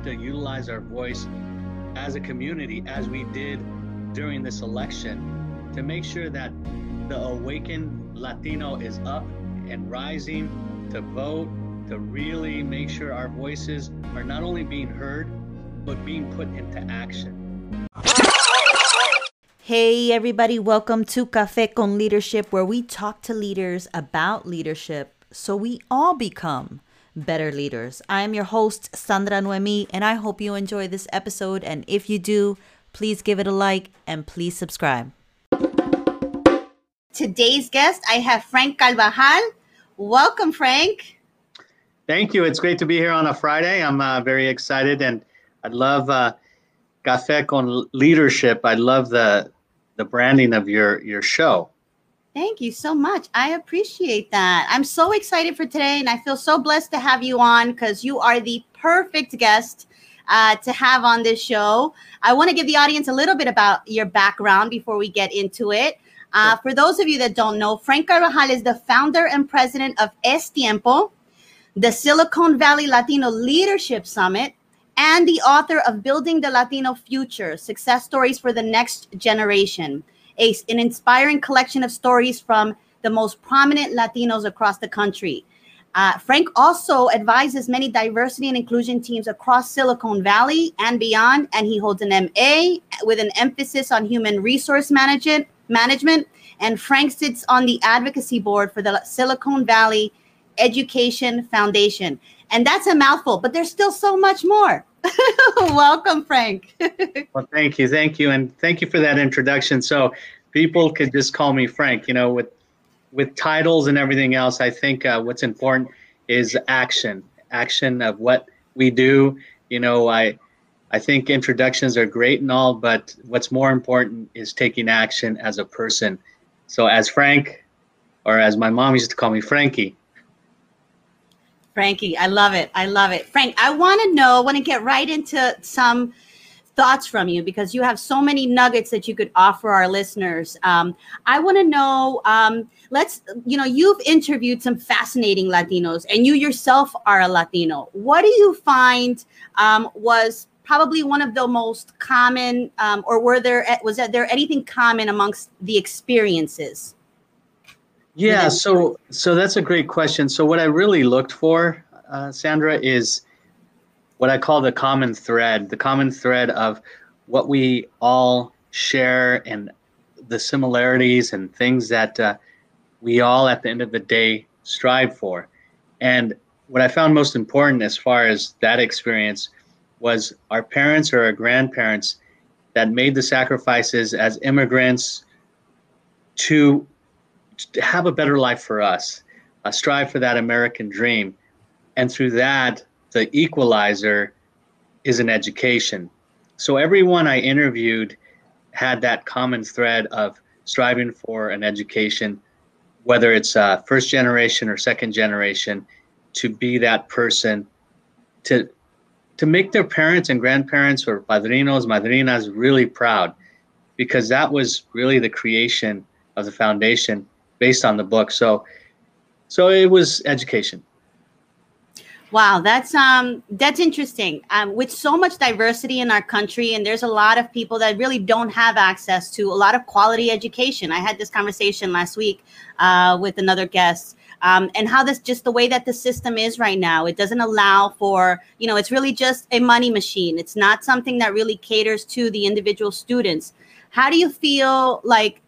have to utilize our voice as a community, as we did during this election, to make sure that the awakened Latino is up and rising to vote, to really make sure our voices are not only being heard, but being put into action. Hey, everybody, welcome to Cafe con Leadership, where we talk to leaders about leadership so we all become better leaders. I am your host, Sandra Noemi, and I hope you enjoy this episode. And if you do, please give it a like and please subscribe. Today's guest, I have Frank Carvajal. Welcome, Frank. Thank you. It's great to be here on a Friday. I'm uh, very excited, and I love uh, Café con Leadership. I love the the branding of your your show. Thank you so much. I appreciate that. I'm so excited for today, and I feel so blessed to have you on because you are the perfect guest uh, to have on this show. I want to give the audience a little bit about your background before we get into it. Uh, for those of you that don't know, Frank Carvajal is the founder and president of Es Tiempo, the Silicon Valley Latino Leadership Summit, and the author of Building the Latino Future Success Stories for the Next Generation a, an inspiring collection of stories from the most prominent Latinos across the country. Uh, Frank also advises many diversity and inclusion teams across Silicon Valley and beyond, and he holds an MA with an emphasis on human resource management. Management, and Frank sits on the advocacy board for the Silicon Valley Education Foundation, and that's a mouthful. But there's still so much more. Welcome, Frank. well, thank you, thank you, and thank you for that introduction. So, people could just call me Frank. You know, with with titles and everything else, I think uh, what's important is action, action of what we do. You know, I I think introductions are great and all, but what's more important is taking action as a person. So, as Frank, or as my mom used to call me, Frankie, Frankie, I love it. I love it. Frank, I want to know, I want to get right into some thoughts from you because you have so many nuggets that you could offer our listeners. Um, I want to know, um, let's, you know, you've interviewed some fascinating Latinos and you yourself are a Latino. What do you find um, was probably one of the most common, um, or were there, was there anything common amongst the experiences? Yeah, so so that's a great question. So what I really looked for, uh, Sandra, is what I call the common thread, the common thread of what we all share and the similarities and things that uh, we all, at the end of the day, strive for. And what I found most important as far as that experience was our parents or our grandparents that made the sacrifices as immigrants to have a better life for us, uh, strive for that American dream. And through that, the equalizer is an education. So everyone I interviewed had that common thread of striving for an education, whether it's uh, first generation or second generation, to be that person to to make their parents and grandparents or padrinos, madrinas really proud, because that was really the creation of the foundation based on the book. So, so it was education. Wow, that's um that's interesting. Um, with so much diversity in our country, and there's a lot of people that really don't have access to a lot of quality education. I had this conversation last week uh, with another guest, um, and how this just the way that the system is right now. It doesn't allow for you know it's really just a money machine. It's not something that really caters to the individual students. How do you feel like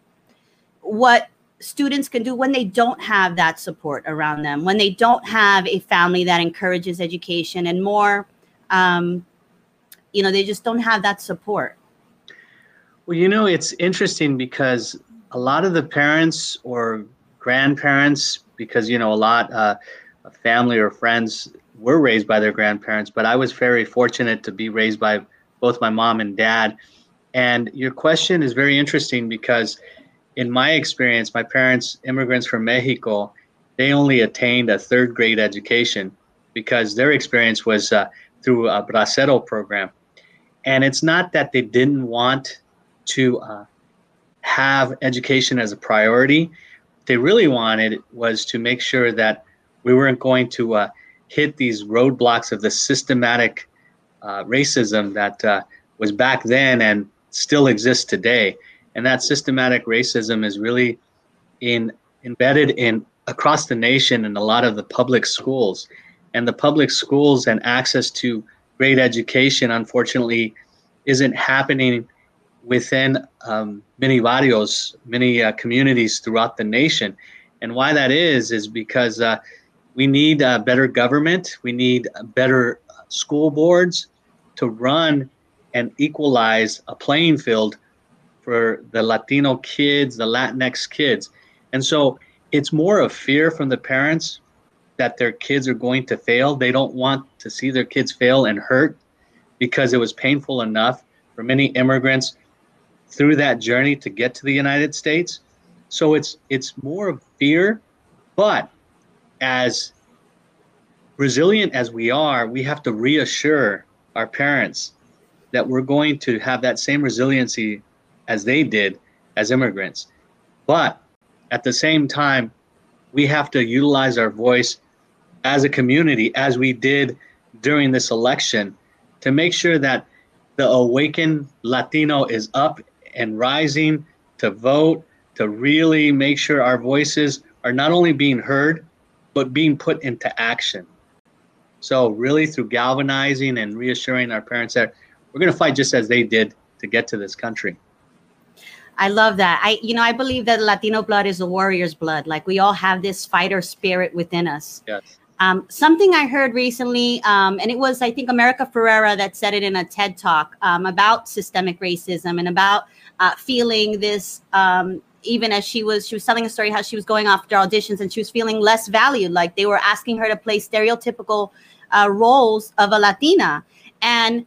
what students can do when they don't have that support around them, when they don't have a family that encourages education and more, um, you know, they just don't have that support. Well, you know, it's interesting because a lot of the parents or grandparents, because, you know, a lot uh, of family or friends were raised by their grandparents, but I was very fortunate to be raised by both my mom and dad. And your question is very interesting because in my experience, my parents, immigrants from Mexico, they only attained a third grade education because their experience was uh, through a Bracero program. And it's not that they didn't want to uh, have education as a priority. What they really wanted was to make sure that we weren't going to uh, hit these roadblocks of the systematic uh, racism that uh, was back then and still exists today. And that systematic racism is really in embedded in across the nation in a lot of the public schools. And the public schools and access to great education, unfortunately, isn't happening within um, many barrios, many uh, communities throughout the nation. And why that is, is because uh, we need uh, better government, we need better school boards to run and equalize a playing field for the Latino kids, the Latinx kids. And so it's more of fear from the parents that their kids are going to fail. They don't want to see their kids fail and hurt because it was painful enough for many immigrants through that journey to get to the United States. So it's it's more of fear, but as resilient as we are, we have to reassure our parents that we're going to have that same resiliency as they did as immigrants. But at the same time, we have to utilize our voice as a community, as we did during this election, to make sure that the awakened Latino is up and rising to vote, to really make sure our voices are not only being heard, but being put into action. So, really, through galvanizing and reassuring our parents that we're going to fight just as they did to get to this country. I love that. I, you know, I believe that Latino blood is a warrior's blood. Like we all have this fighter spirit within us. Yes. Um, something I heard recently, um, and it was, I think, America Ferrera that said it in a TED talk um, about systemic racism and about uh, feeling this. Um, even as she was, she was telling a story how she was going after auditions and she was feeling less valued. Like they were asking her to play stereotypical uh, roles of a Latina, and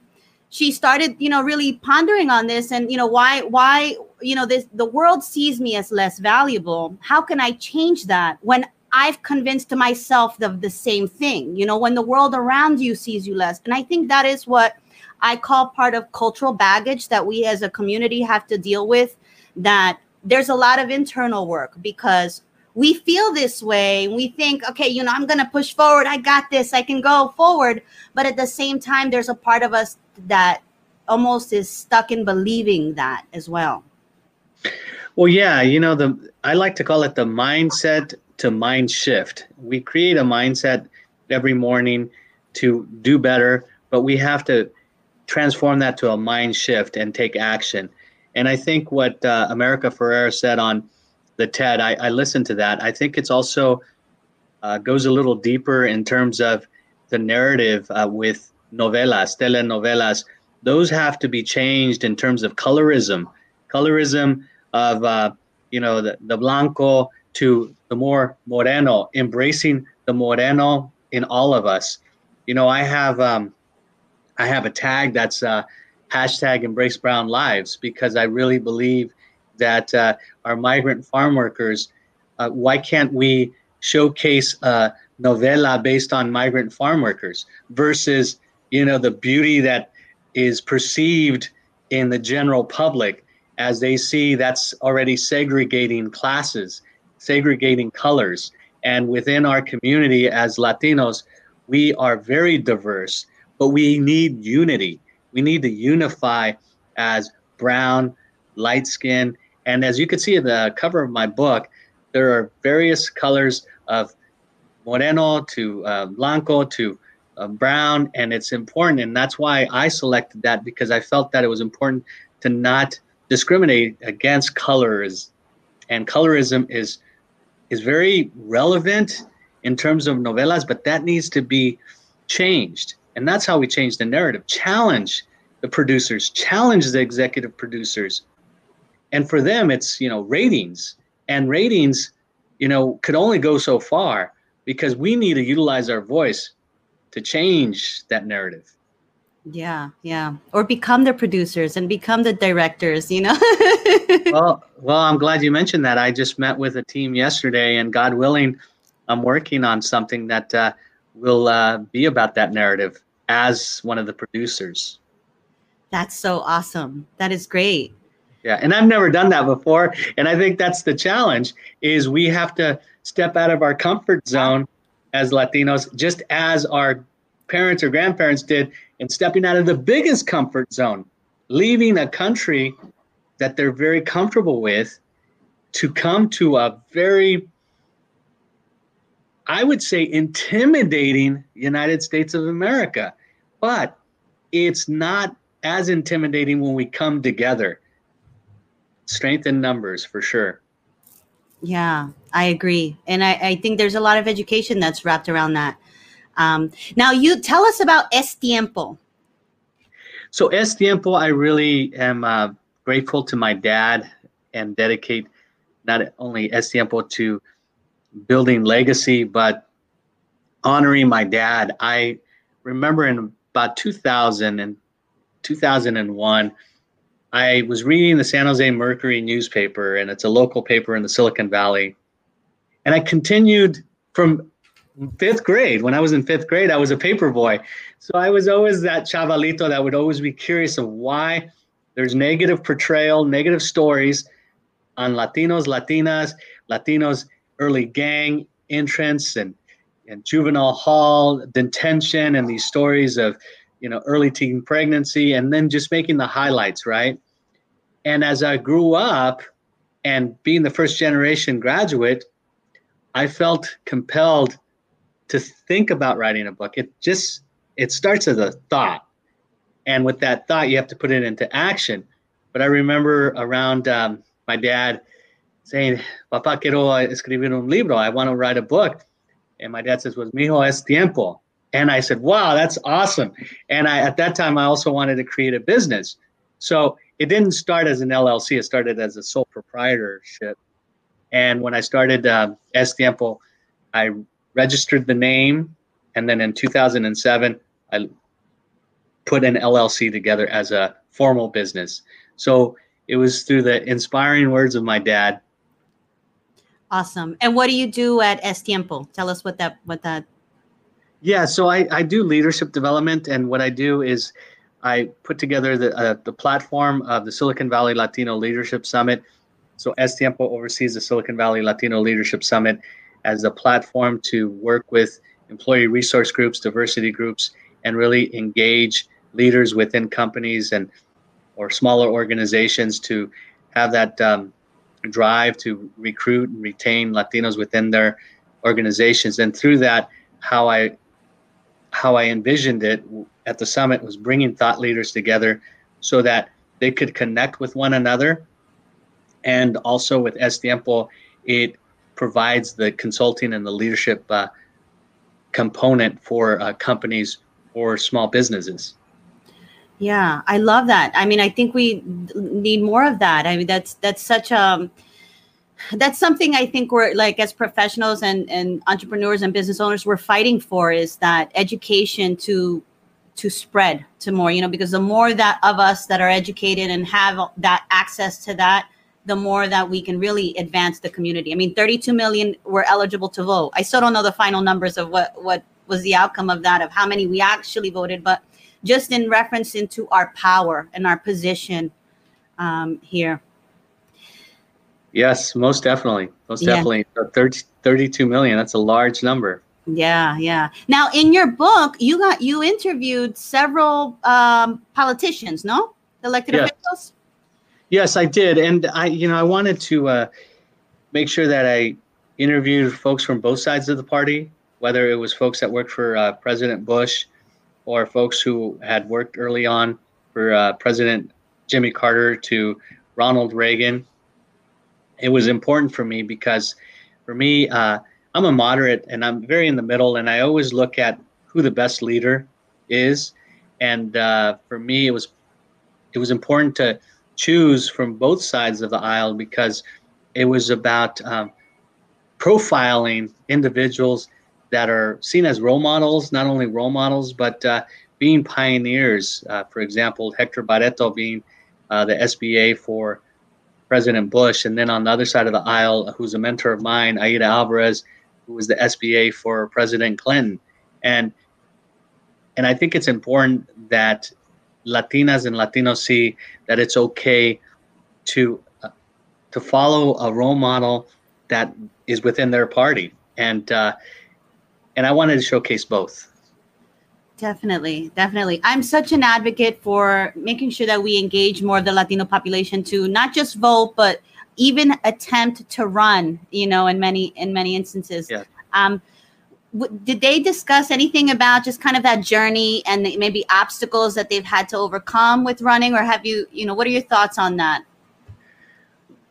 she started, you know, really pondering on this and you know why why you know this the world sees me as less valuable. How can I change that when I've convinced myself of the same thing. You know, when the world around you sees you less. And I think that is what I call part of cultural baggage that we as a community have to deal with. That there's a lot of internal work because we feel this way. We think, okay, you know, I'm going to push forward. I got this. I can go forward. But at the same time, there's a part of us that almost is stuck in believing that as well. Well, yeah, you know, the I like to call it the mindset to mind shift. We create a mindset every morning to do better, but we have to transform that to a mind shift and take action. And I think what uh, America Ferrera said on the TED, I, I listened to that. I think it's also uh, goes a little deeper in terms of the narrative uh, with novelas, telenovelas. Those have to be changed in terms of colorism, colorism of uh, you know the, the blanco to the more moreno, embracing the moreno in all of us. You know, I have um, I have a tag that's uh, hashtag Embrace Brown Lives because I really believe that uh, our migrant farm workers. Uh, why can't we showcase a novela based on migrant farm workers versus you know the beauty that is perceived in the general public as they see that's already segregating classes segregating colors. And within our community as Latinos, we are very diverse, but we need unity. We need to unify as brown, light skin. And as you can see in the cover of my book, there are various colors of moreno to uh, blanco to uh, brown, and it's important. And that's why I selected that because I felt that it was important to not discriminate against colors. And colorism is is very relevant in terms of novelas, but that needs to be changed. And that's how we change the narrative. Challenge the producers, challenge the executive producers. And for them, it's, you know, ratings. And ratings, you know, could only go so far because we need to utilize our voice to change that narrative. Yeah, yeah. Or become the producers and become the directors, you know? well, well, I'm glad you mentioned that. I just met with a team yesterday, and God willing, I'm working on something that uh, will uh, be about that narrative as one of the producers. That's so awesome. That is great. Yeah, and I've never done that before, and I think that's the challenge is we have to step out of our comfort zone as Latinos, just as our parents or grandparents did in stepping out of the biggest comfort zone, leaving a country that they're very comfortable with to come to a very I would say intimidating United States of America. But it's not as intimidating when we come together. Strength in numbers for sure. Yeah, I agree. And I, I think there's a lot of education that's wrapped around that. Um, now, you tell us about Es Tiempo. So, Es Tiempo, I really am uh, grateful to my dad and dedicate not only Es Tiempo to building legacy, but honoring my dad. I remember in about 2000 and 2001, I was reading the San Jose Mercury newspaper, and it's a local paper in the Silicon Valley. And I continued from fifth grade. When I was in fifth grade, I was a paper boy. So I was always that chavalito that would always be curious of why there's negative portrayal, negative stories on Latinos, Latinas, Latinos early gang entrance and and juvenile hall detention and these stories of you know early teen pregnancy and then just making the highlights right and as i grew up and being the first generation graduate i felt compelled to think about writing a book it just it starts as a thought and with that thought you have to put it into action but i remember around um, my dad saying, Papá, quiero escribir un libro. I want to write a book. And my dad says, pues, mijo, es tiempo. And I said, wow, that's awesome. And I, at that time, I also wanted to create a business. So it didn't start as an LLC. It started as a sole proprietorship. And when I started uh, Es Tiempo, I registered the name. And then in 2007, I put an LLC together as a formal business. So it was through the inspiring words of my dad Awesome. And what do you do at Es Tiempo? Tell us what that what that. Yeah, so I, I do leadership development, and what I do is I put together the uh, the platform of the Silicon Valley Latino Leadership Summit. So Es Tiempo oversees the Silicon Valley Latino Leadership Summit as a platform to work with employee resource groups, diversity groups, and really engage leaders within companies and or smaller organizations to have that um, drive to recruit and retain Latinos within their organizations. And through that, how I how I envisioned it at the summit was bringing thought leaders together so that they could connect with one another. And also with Es Tiempo, it provides the consulting and the leadership uh, component for uh, companies or small businesses. Yeah, I love that. I mean, I think we need more of that. I mean, that's that's such a um, that's something I think we're like as professionals and and entrepreneurs and business owners we're fighting for is that education to to spread to more, you know, because the more that of us that are educated and have that access to that, the more that we can really advance the community. I mean, 32 million were eligible to vote. I still don't know the final numbers of what what was the outcome of that of how many we actually voted, but just in reference into our power and our position um, here. Yes, most definitely. Most yeah. definitely. 30, 32 million, that's a large number. Yeah, yeah. Now, in your book, you got you interviewed several um, politicians, no, elected yes. officials. Yes, I did, and I, you know, I wanted to uh, make sure that I interviewed folks from both sides of the party, whether it was folks that worked for uh, President Bush, or folks who had worked early on for uh, President Jimmy Carter to Ronald Reagan. It was important for me because for me, uh, I'm a moderate and I'm very in the middle, and I always look at who the best leader is. And uh, for me, it was it was important to choose from both sides of the aisle because it was about um, profiling individuals that are seen as role models, not only role models, but uh, being pioneers. Uh, for example, Hector Barreto being uh, the SBA for President Bush, and then on the other side of the aisle, who's a mentor of mine, Aida Alvarez, who was the SBA for President Clinton, and and I think it's important that Latinas and Latinos see that it's okay to uh, to follow a role model that is within their party, and uh, and I wanted to showcase both. Definitely, definitely. I'm such an advocate for making sure that we engage more of the Latino population to not just vote, but even attempt to run. You know, in many in many instances. Yeah. Um, w- did they discuss anything about just kind of that journey and maybe obstacles that they've had to overcome with running, or have you, you know, what are your thoughts on that?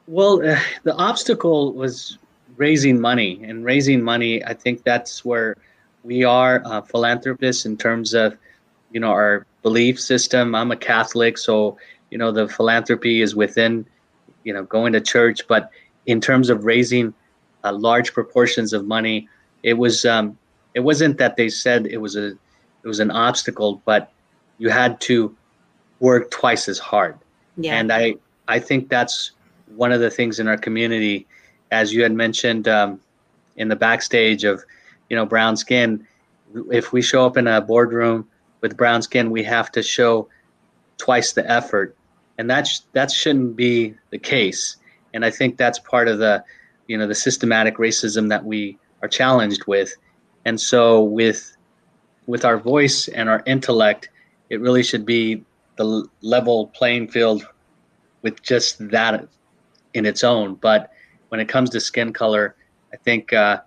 Well, uh, the obstacle was raising money, and raising money. I think that's where we are uh, philanthropists in terms of, you know, our belief system. I'm a Catholic, so you know the philanthropy is within, you know, going to church. But in terms of raising uh, large proportions of money, it was um, it wasn't that they said it was a it was an obstacle, but you had to work twice as hard. Yeah. And I I think that's one of the things in our community, as you had mentioned um, in the backstage of, you know, brown skin. If we show up in a boardroom with brown skin, we have to show twice the effort, and that sh- that shouldn't be the case. And I think that's part of the, you know, the systematic racism that we are challenged with. And so with with our voice and our intellect, it really should be the level playing field with just that in its own. But when it comes to skin color, I think uh,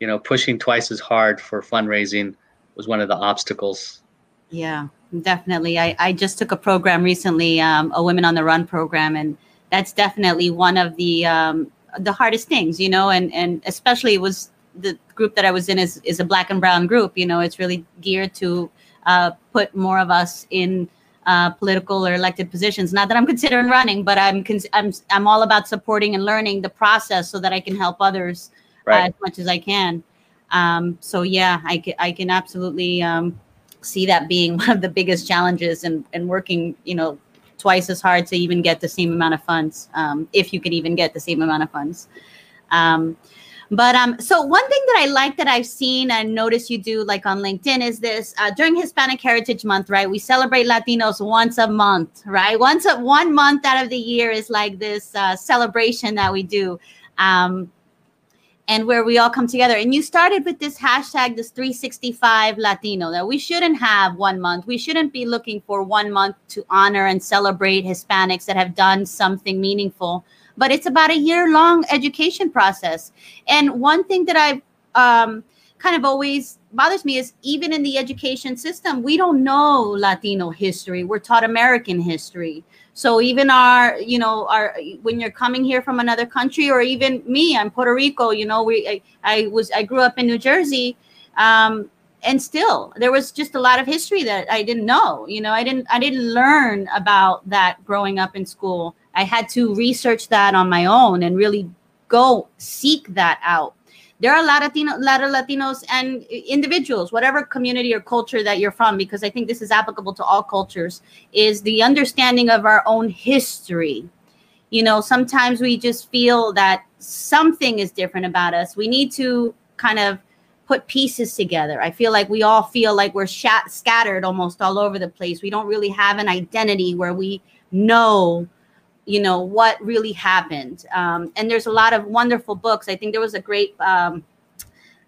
you know pushing twice as hard for fundraising was one of the obstacles. Yeah, definitely. I, I just took a program recently, um, a Women on the Run program, and that's definitely one of the um, the hardest things, you know, and and especially it was the group that I was in is is a black and brown group. You know, it's really geared to uh, put more of us in uh, political or elected positions. Not that I'm considering running, but I'm cons- I'm I'm all about supporting and learning the process so that I can help others uh, as much as I can. Um, so yeah, I can I can absolutely um, see that being one of the biggest challenges and and working you know twice as hard to even get the same amount of funds um, if you can even get the same amount of funds. But um, so one thing that I like that I've seen and noticed you do like on LinkedIn is this uh, during Hispanic Heritage Month, right? We celebrate Latinos once a month, right? Once a one month out of the year is like this uh, celebration that we do. Um, and where we all come together. And you started with this hashtag, this 365 Latino, that we shouldn't have one month. We shouldn't be looking for one month to honor and celebrate Hispanics that have done something meaningful. But it's about a year long education process. And one thing that I've um, kind of always bothers me is even in the education system, we don't know Latino history. We're taught American history. So even our, you know, our when you're coming here from another country, or even me, I'm Puerto Rico. You know, we I, I was I grew up in New Jersey, um, and still there was just a lot of history that I didn't know. You know, I didn't I didn't learn about that growing up in school. I had to research that on my own and really go seek that out there are a lot of Latino, lot of Latinos and individuals, whatever community or culture that you're from, because I think this is applicable to all cultures, is the understanding of our own history. You know, sometimes we just feel that something is different about us. We need to kind of put pieces together. I feel like we all feel like we're shat- scattered almost all over the place. We don't really have an identity where we know you know what really happened um, and there's a lot of wonderful books i think there was a great um,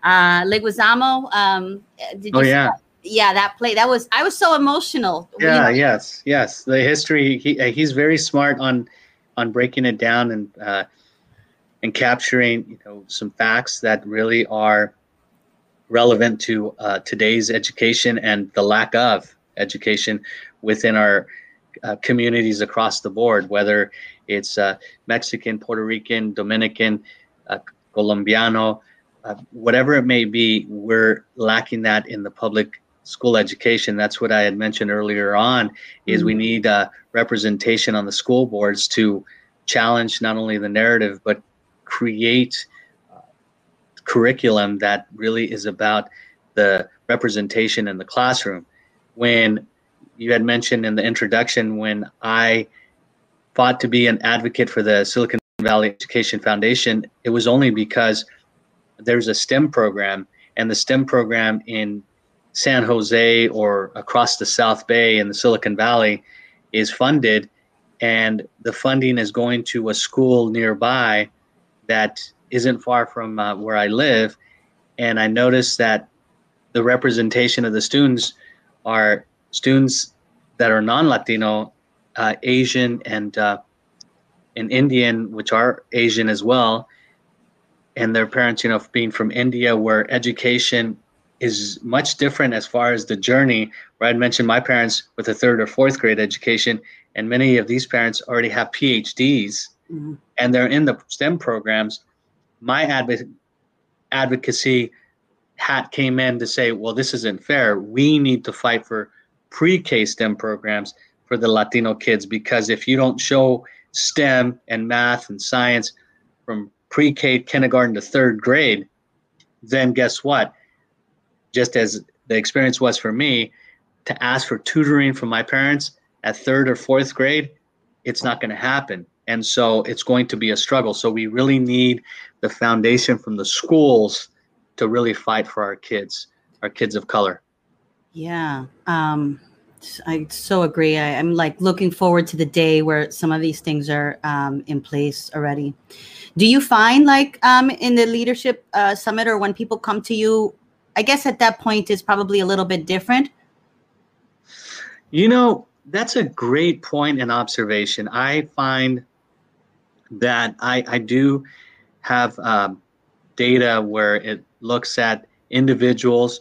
uh leguizamo um did Oh yeah, that? yeah that play that was i was so emotional yeah, you- yes, yes. The history. He uh, he's very smart on on breaking it down and uh, and capturing you know some facts that really are relevant to uh, today's education and the lack of education within our uh, communities across the board, whether it's uh, Mexican, Puerto Rican, Dominican, uh, Colombiano, uh, whatever it may be, we're lacking that in the public school education. That's what I had mentioned earlier on. Is we need uh, representation on the school boards to challenge not only the narrative but create uh, curriculum that really is about the representation in the classroom. When you had mentioned in the introduction when I fought to be an advocate for the Silicon Valley Education Foundation, it was only because there's a STEM program, and the STEM program in San Jose or across the South Bay in the Silicon Valley is funded, and the funding is going to a school nearby that isn't far from uh, where I live. And I noticed that the representation of the students are students that are non-Latino, uh, Asian, and uh, and Indian, which are Asian as well, and their parents, you know, being from India, where education is much different as far as the journey. Where I'd mentioned my parents with a third or fourth grade education, and many of these parents already have PhDs, mm-hmm. and they're in the STEM programs. My adv- advocacy hat came in to say, well, this isn't fair. We need to fight for pre-K STEM programs for the Latino kids because if you don't show STEM and math and science from pre-K kindergarten to third grade, then guess what? Just as the experience was for me, to ask for tutoring from my parents at third or fourth grade, it's not going to happen. And so it's going to be a struggle. So we really need the foundation from the schools to really fight for our kids, our kids of color. Yeah. Um, I so agree. I, am like looking forward to the day where some of these things are um, in place already. Do you find like um, in the leadership uh, summit or when people come to you, I guess at that point is probably a little bit different? You know, that's a great point and observation. I find that I, I do have um, data where it looks at individuals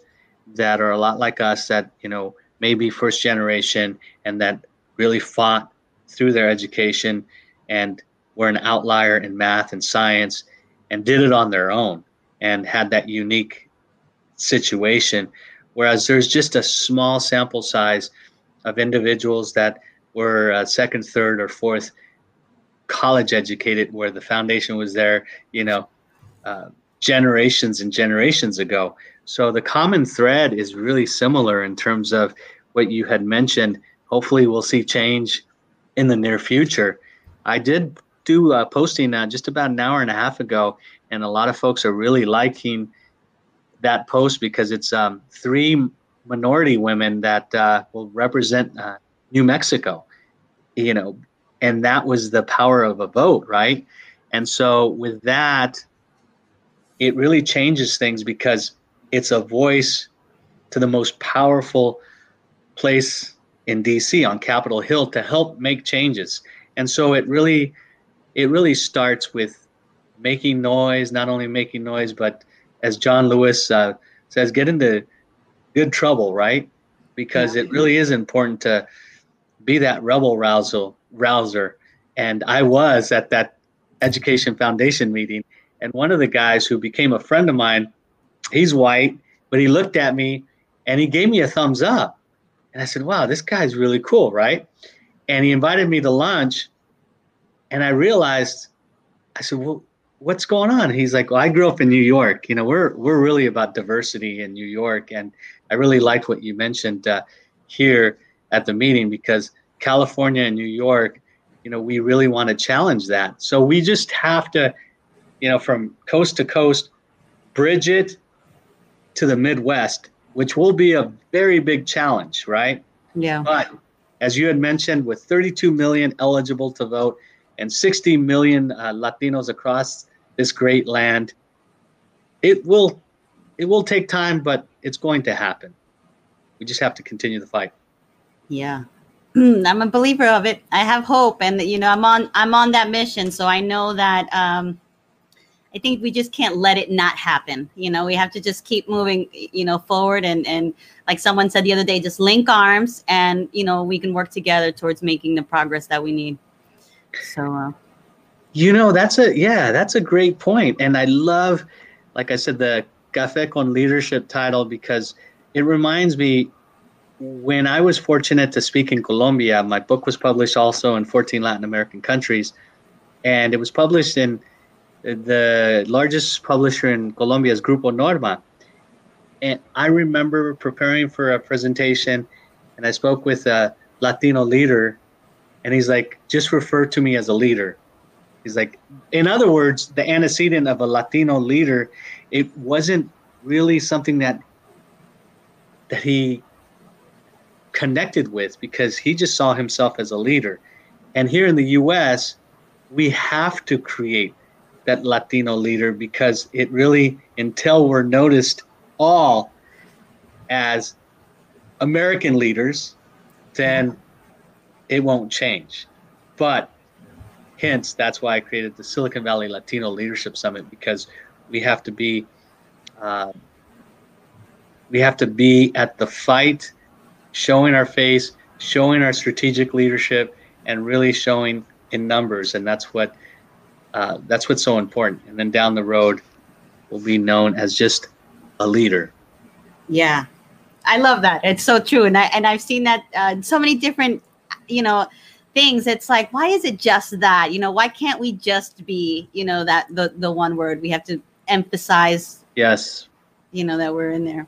that are a lot like us that you know maybe first generation and that really fought through their education and were an outlier in math and science and did it on their own and had that unique situation whereas there's just a small sample size of individuals that were uh, second third or fourth college educated where the foundation was there you know uh, generations and generations ago. So the common thread is really similar in terms of what you had mentioned. Hopefully, we'll see change in the near future. I did do a posting uh, just about an hour and a half ago, and a lot of folks are really liking that post because it's um, three minority women that uh, will represent uh, New Mexico. You know, and that was the power of a vote, right? And so with that, it really changes things because it's a voice to the most powerful place in DC on Capitol Hill to help make changes. And so it really it really starts with making noise, not only making noise, but as John Lewis uh, says, get into good trouble, right? Because it really is important to be that rebel rouser, rouser. And I was at that Education Foundation meeting, and one of the guys who became a friend of mine, he's white, but he looked at me and he gave me a thumbs up. And I said, wow, this guy's really cool, right? And he invited me to lunch. And I realized, I said, well, what's going on? He's like, well, I grew up in New York. You know, we're, we're really about diversity in New York. And I really liked what you mentioned uh, here at the meeting because California and New York, you know, we really want to challenge that. So we just have to you know, from coast to coast, bridge it to the Midwest, which will be a very big challenge, right? Yeah. But as you had mentioned, with 32 million eligible to vote and 60 million uh, Latinos across this great land, it will it will take time, but it's going to happen. We just have to continue the fight. Yeah. I'm a believer of it. I have hope, and you know, I'm on I'm on that mission, so I know that um, I think we just can't let it not happen. You know, we have to just keep moving, you know, forward and and like someone said the other day, just link arms and you know we can work together towards making the progress that we need. So. Uh, you know, that's a yeah, that's a great point, and I love, like I said, the Cafe con Leadership title because it reminds me when I was fortunate to speak in Colombia. My book was published also in 14 Latin American countries, and it was published in the largest publisher in Colombia is Grupo Norma. And I remember preparing for a presentation and I spoke with a Latino leader and he's like, just refer to me as a leader. He's like, in other words, the antecedent of a Latino leader, it wasn't really something that that he connected with because he just saw himself as a leader. And here in the US, we have to create that Latino leader because it really, until we're noticed all as American leaders, then it won't change. But hence, that's why I created the Silicon Valley Latino Leadership Summit because we have to be uh, we have to be at the fight, showing our face, showing our strategic leadership, and really showing in numbers. And that's what uh, that's what's so important. And then down the road, we'll be known as just a leader. Yeah, I love that. It's so true, and I and I've seen that uh, so many different, you know, things. It's like, why is it just that? You know, why can't we just be, you know, that the the one word? We have to emphasize. Yes. You know that we're in there.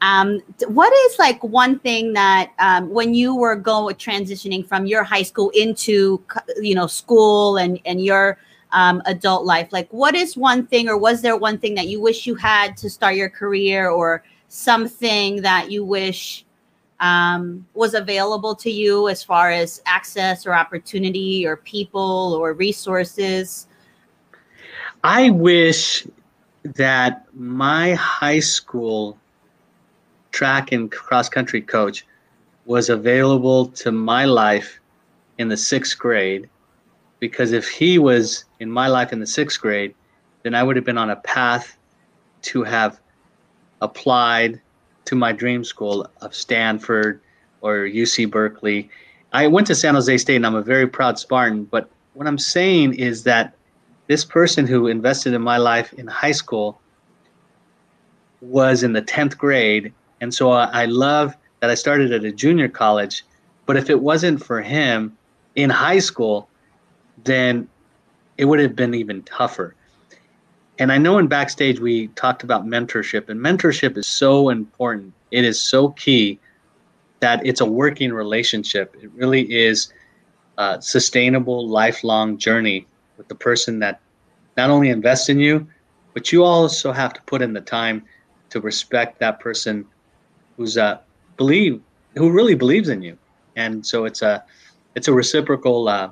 Um, what is like one thing that um, when you were going transitioning from your high school into you know school and and your um, adult life, like what is one thing or was there one thing that you wish you had to start your career or something that you wish um, was available to you as far as access or opportunity or people or resources? I wish that my high school track and cross country coach was available to my life in the sixth grade because if he was in my life in the sixth grade, then I would have been on a path to have applied to my dream school of Stanford or UC Berkeley. I went to San Jose State and I'm a very proud Spartan, but what I'm saying is that this person who invested in my life in high school was in the 10th grade. And so I love that I started at a junior college. But if it wasn't for him in high school, then it would have been even tougher. And I know in backstage we talked about mentorship, and mentorship is so important. It is so key that it's a working relationship. It really is a sustainable, lifelong journey with the person that not only invests in you, but you also have to put in the time to respect that person who's uh, believe who really believes in you. And so it's a it's a reciprocal uh,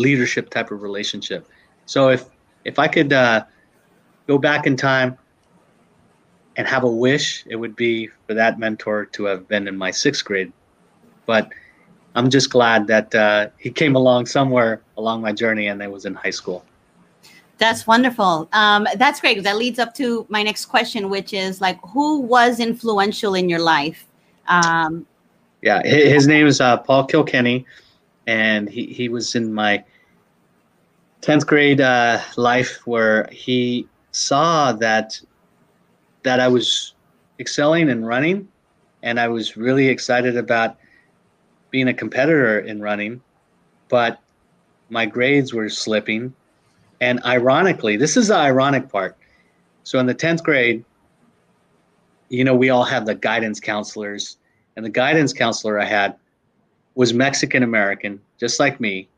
leadership type of relationship. So if if I could uh, go back in time and have a wish, it would be for that mentor to have been in my sixth grade. But I'm just glad that uh, he came along somewhere along my journey and I was in high school. That's wonderful. Um, that's great. That leads up to my next question, which is like, who was influential in your life? Um, yeah, his name is uh, Paul Kilkenny, and he, he was in my 10th grade uh, life where he saw that that I was excelling in running, and I was really excited about being a competitor in running, but my grades were slipping. And ironically, this is the ironic part. So in the 10th grade, you know, we all have the guidance counselors, and the guidance counselor I had was Mexican American, just like me,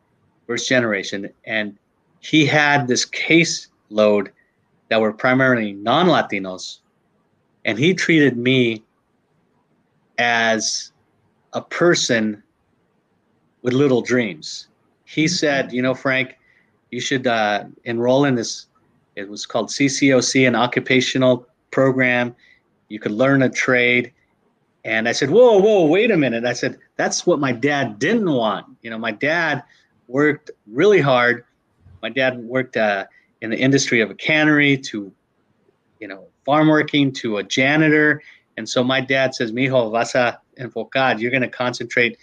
first generation, and he had this case load that were primarily non Latinos, and he treated me as a person with little dreams. He mm-hmm. said, You know, Frank, you should uh, enroll in this. It was called CCOC, an occupational program. You could learn a trade. And I said, Whoa, whoa, wait a minute. I said, That's what my dad didn't want. You know, my dad worked really hard. My dad worked uh, in the industry of a cannery to, you know, farm working to a janitor. And so my dad says, Mijo, vas a enfocar, you're going to concentrate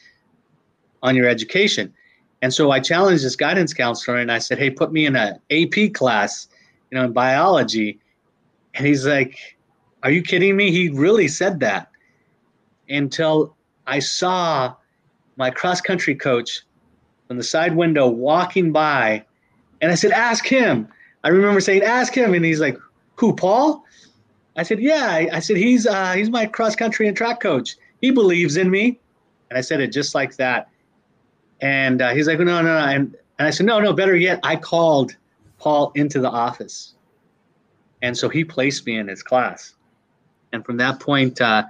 on your education. And so I challenged this guidance counselor and I said, Hey, put me in an AP class, you know, in biology. And he's like, Are you kidding me? He really said that until I saw my cross country coach from the side window walking by. And I said, Ask him. I remember saying, "Ask him," and he's like, "Who, Paul?" I said, "Yeah." I said, "He's uh, he's my cross country and track coach. He believes in me," and I said it just like that. And uh, he's like, "No, no, no," and and I said, "No, no. Better yet, I called Paul into the office, and so he placed me in his class. And from that point, uh,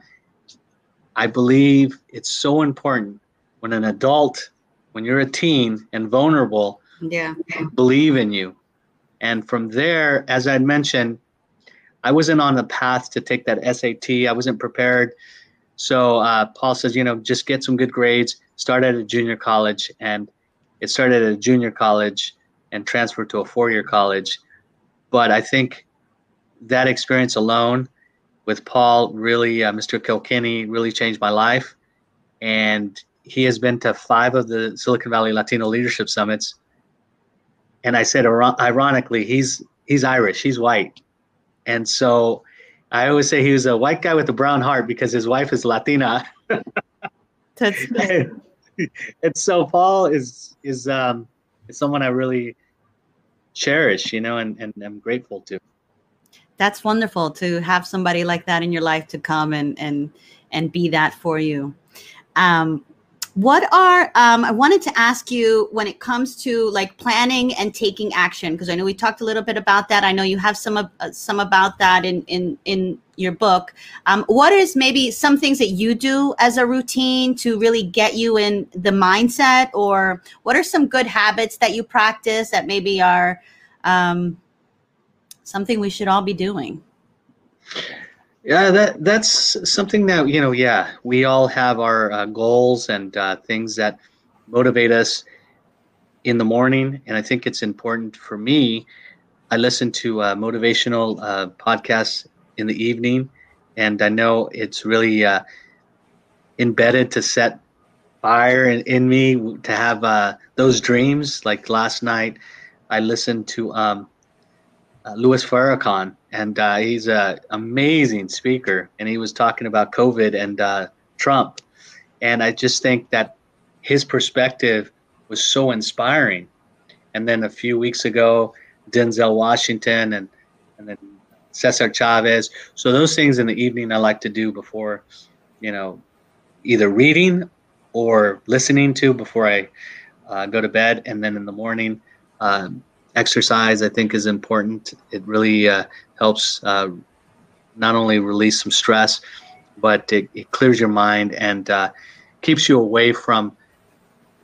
I believe it's so important when an adult, when you're a teen and vulnerable, yeah, believe in you and from there, as I mentioned, I wasn't on the path to take that SAT. I wasn't prepared So uh, Paul says, you know, just get some good grades, start at a junior college, and it started at a junior college and transferred to a four-year college. But I think that experience alone with Paul really, uh, Mr. Kilkenny, really changed my life. And he has been to five of the Silicon Valley Latino Leadership Summits. And I said, ironically, he's he's Irish, he's white, and so I always say he was a white guy with a brown heart because his wife is Latina. That's and, and so Paul is is um is someone I really cherish, you know, and, and I'm grateful to. That's wonderful to have somebody like that in your life to come and and and be that for you. Um, what are um, i wanted to ask you when it comes to like planning and taking action because i know we talked a little bit about that i know you have some of uh, some about that in in in your book um, what is maybe some things that you do as a routine to really get you in the mindset or what are some good habits that you practice that maybe are um, something we should all be doing yeah, that that's something that you know. Yeah, we all have our uh, goals and uh, things that motivate us in the morning, and I think it's important for me. I listen to uh, motivational uh, podcasts in the evening, and I know it's really uh, embedded to set fire in, in me to have uh, those dreams. Like last night, I listened to um, Louis Farrakhan and uh, he's an amazing speaker. And he was talking about COVID and uh, Trump, and I just think that his perspective was so inspiring. And then a few weeks ago, Denzel Washington and and then Cesar Chavez. So those things in the evening I like to do before, you know, either reading or listening to before I uh, go to bed, and then in the morning. Um, exercise I think is important. It really uh, helps uh, not only release some stress, but it, it clears your mind and uh, keeps you away from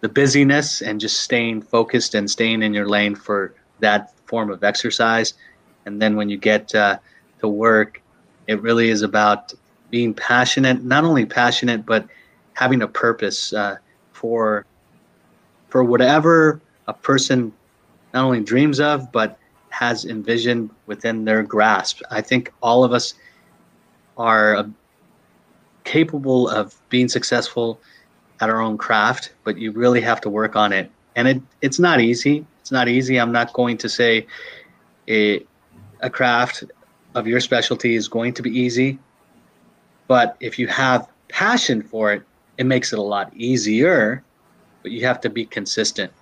the busyness and just staying focused and staying in your lane for that form of exercise. And then when you get uh, to work, it really is about being passionate, not only passionate, but having a purpose uh, for for whatever a person not only dreams of, but has envisioned within their grasp. I think all of us are uh, capable of being successful at our own craft, but you really have to work on it. And it, it's not easy. It's not easy. I'm not going to say a, a craft of your specialty is going to be easy. But if you have passion for it, it makes it a lot easier, but you have to be consistent.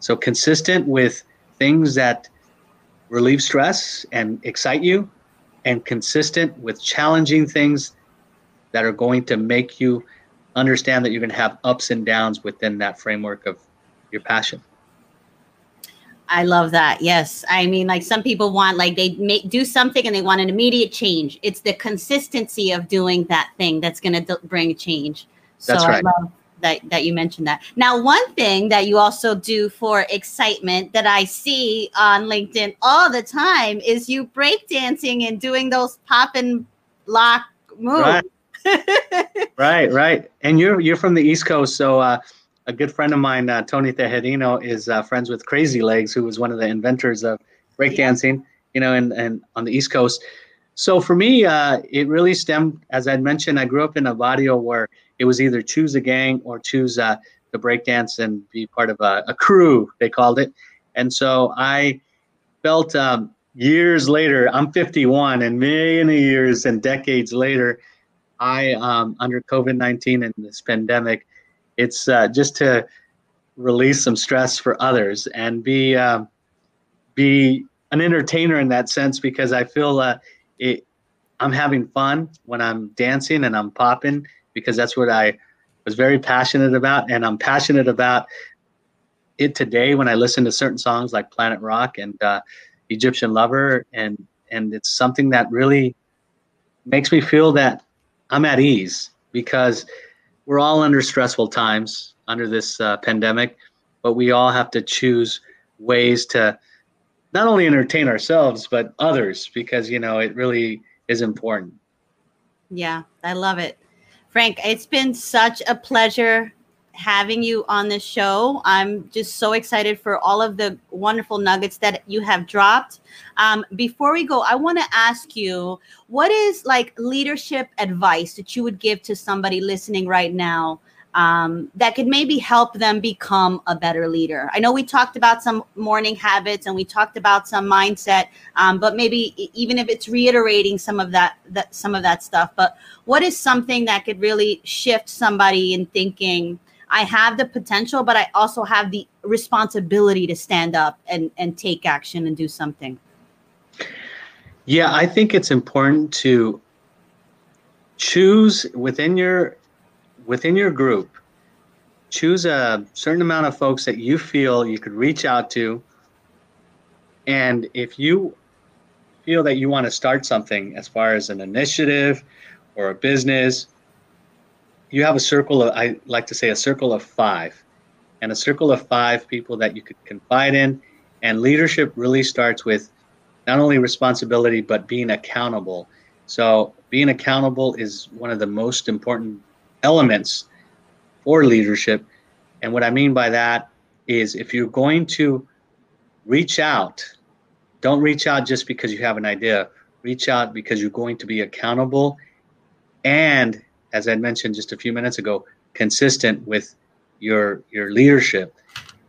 So, consistent with things that relieve stress and excite you, and consistent with challenging things that are going to make you understand that you're going to have ups and downs within that framework of your passion. I love that. Yes. I mean, like some people want, like, they make do something and they want an immediate change. It's the consistency of doing that thing that's going to bring change. So that's right. I love, that that you mentioned that. Now, one thing that you also do for excitement that I see on LinkedIn all the time is you break dancing and doing those pop and lock moves. Right. right, right. And you're you're from the East Coast, so uh, a good friend of mine, uh, Tony Tejerino, is uh, friends with Crazy Legs, who was one of the inventors of breakdancing. Yeah. You know, and and on the East Coast. So for me, uh, it really stemmed, as I mentioned, I grew up in a barrio where it was either choose a gang or choose uh, breakdance and be part of a, a, crew, they called it. And so I felt um, years later, I'm 51, and many years and decades later, I, um, under COVID 19 and this pandemic, it's uh, just to release some stress for others and be, uh, be an entertainer in that sense because I feel uh, it, I'm having fun when I'm dancing and I'm popping because that's what I was very passionate about. And I'm passionate about it today when I listen to certain songs like Planet Rock and uh, Egyptian Lover. And, and it's something that really makes me feel that I'm at ease because we're all under stressful times under this uh, pandemic, but we all have to choose ways to not only entertain ourselves but others because you know it really is important Yeah, I love it. Frank, it's been such a pleasure having you on the show. I'm just so excited for all of the wonderful nuggets that you have dropped. Um, before we go, I want to ask you what is like leadership advice that you would give to somebody listening right now um, that could maybe help them become a better leader? I know we talked about some morning habits and we talked about some mindset, um, but maybe even if it's reiterating some of that, that some of that stuff. But what is something that could really shift somebody in thinking? I have the potential, but I also have the responsibility to stand up and, and take action and do something. Yeah, I think it's important to choose within your within your group, choose a certain amount of folks that you feel you could reach out to. And if you feel that you want to start something as far as an initiative or a business you have a circle of i like to say a circle of five. And a circle of five people that you could confide in. And leadership really starts with not only responsibility but being accountable. So being accountable is one of the most important elements for leadership and what i mean by that is if you're going to reach out don't reach out just because you have an idea reach out because you're going to be accountable and as I mentioned just a few minutes ago, consistent with your your leadership.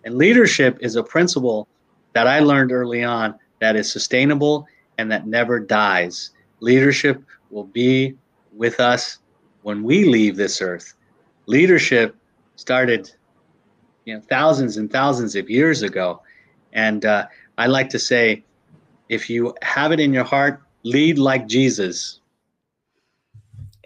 And leadership is a principle that I learned early on that is sustainable and that never dies. Leadership will be with us when we leave this earth. Leadership started, you know, thousands and thousands of years ago, and uh, I like to say, if you have it in your heart, lead like Jesus.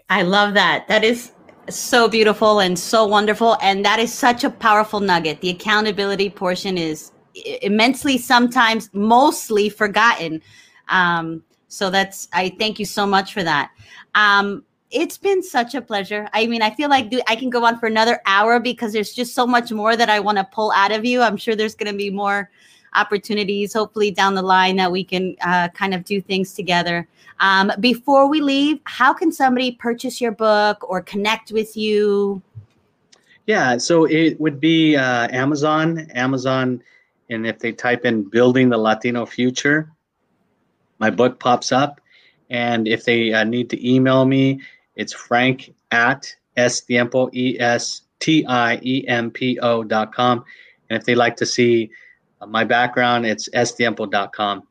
I love that. That is so beautiful and so wonderful. And that is such a powerful nugget. The accountability portion is immensely, sometimes mostly forgotten. Um, so that's, I thank you so much for that. Um, it's been such a pleasure. I mean, I feel like I can go on for another hour because there's just so much more that I want to pull out of you. I'm sure there's going to be more opportunities, hopefully down the line, that we can uh, kind of do things together. Um, before we leave, how can somebody purchase your book or connect with you? Yeah, so it would be uh, Amazon, Amazon, and if they type in "Building the Latino Future," my book pops up. And if they uh, need to email me, it's Frank at estiempo s t i m p o dot com. And if they'd like to see uh, my background, it's estiempo.com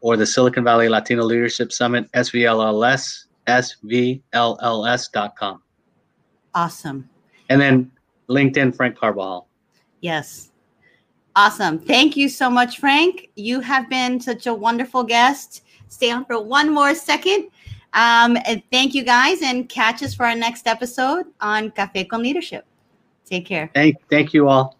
or the Silicon Valley Latino Leadership Summit, SVLLS, SVLLS.com. Awesome. And then LinkedIn, Frank Carvajal. Yes. Awesome. Thank you so much, Frank. You have been such a wonderful guest. Stay on for one more second. Um, and thank you guys and catch us for our next episode on Cafe con Leadership. Take care. Thank, thank you all.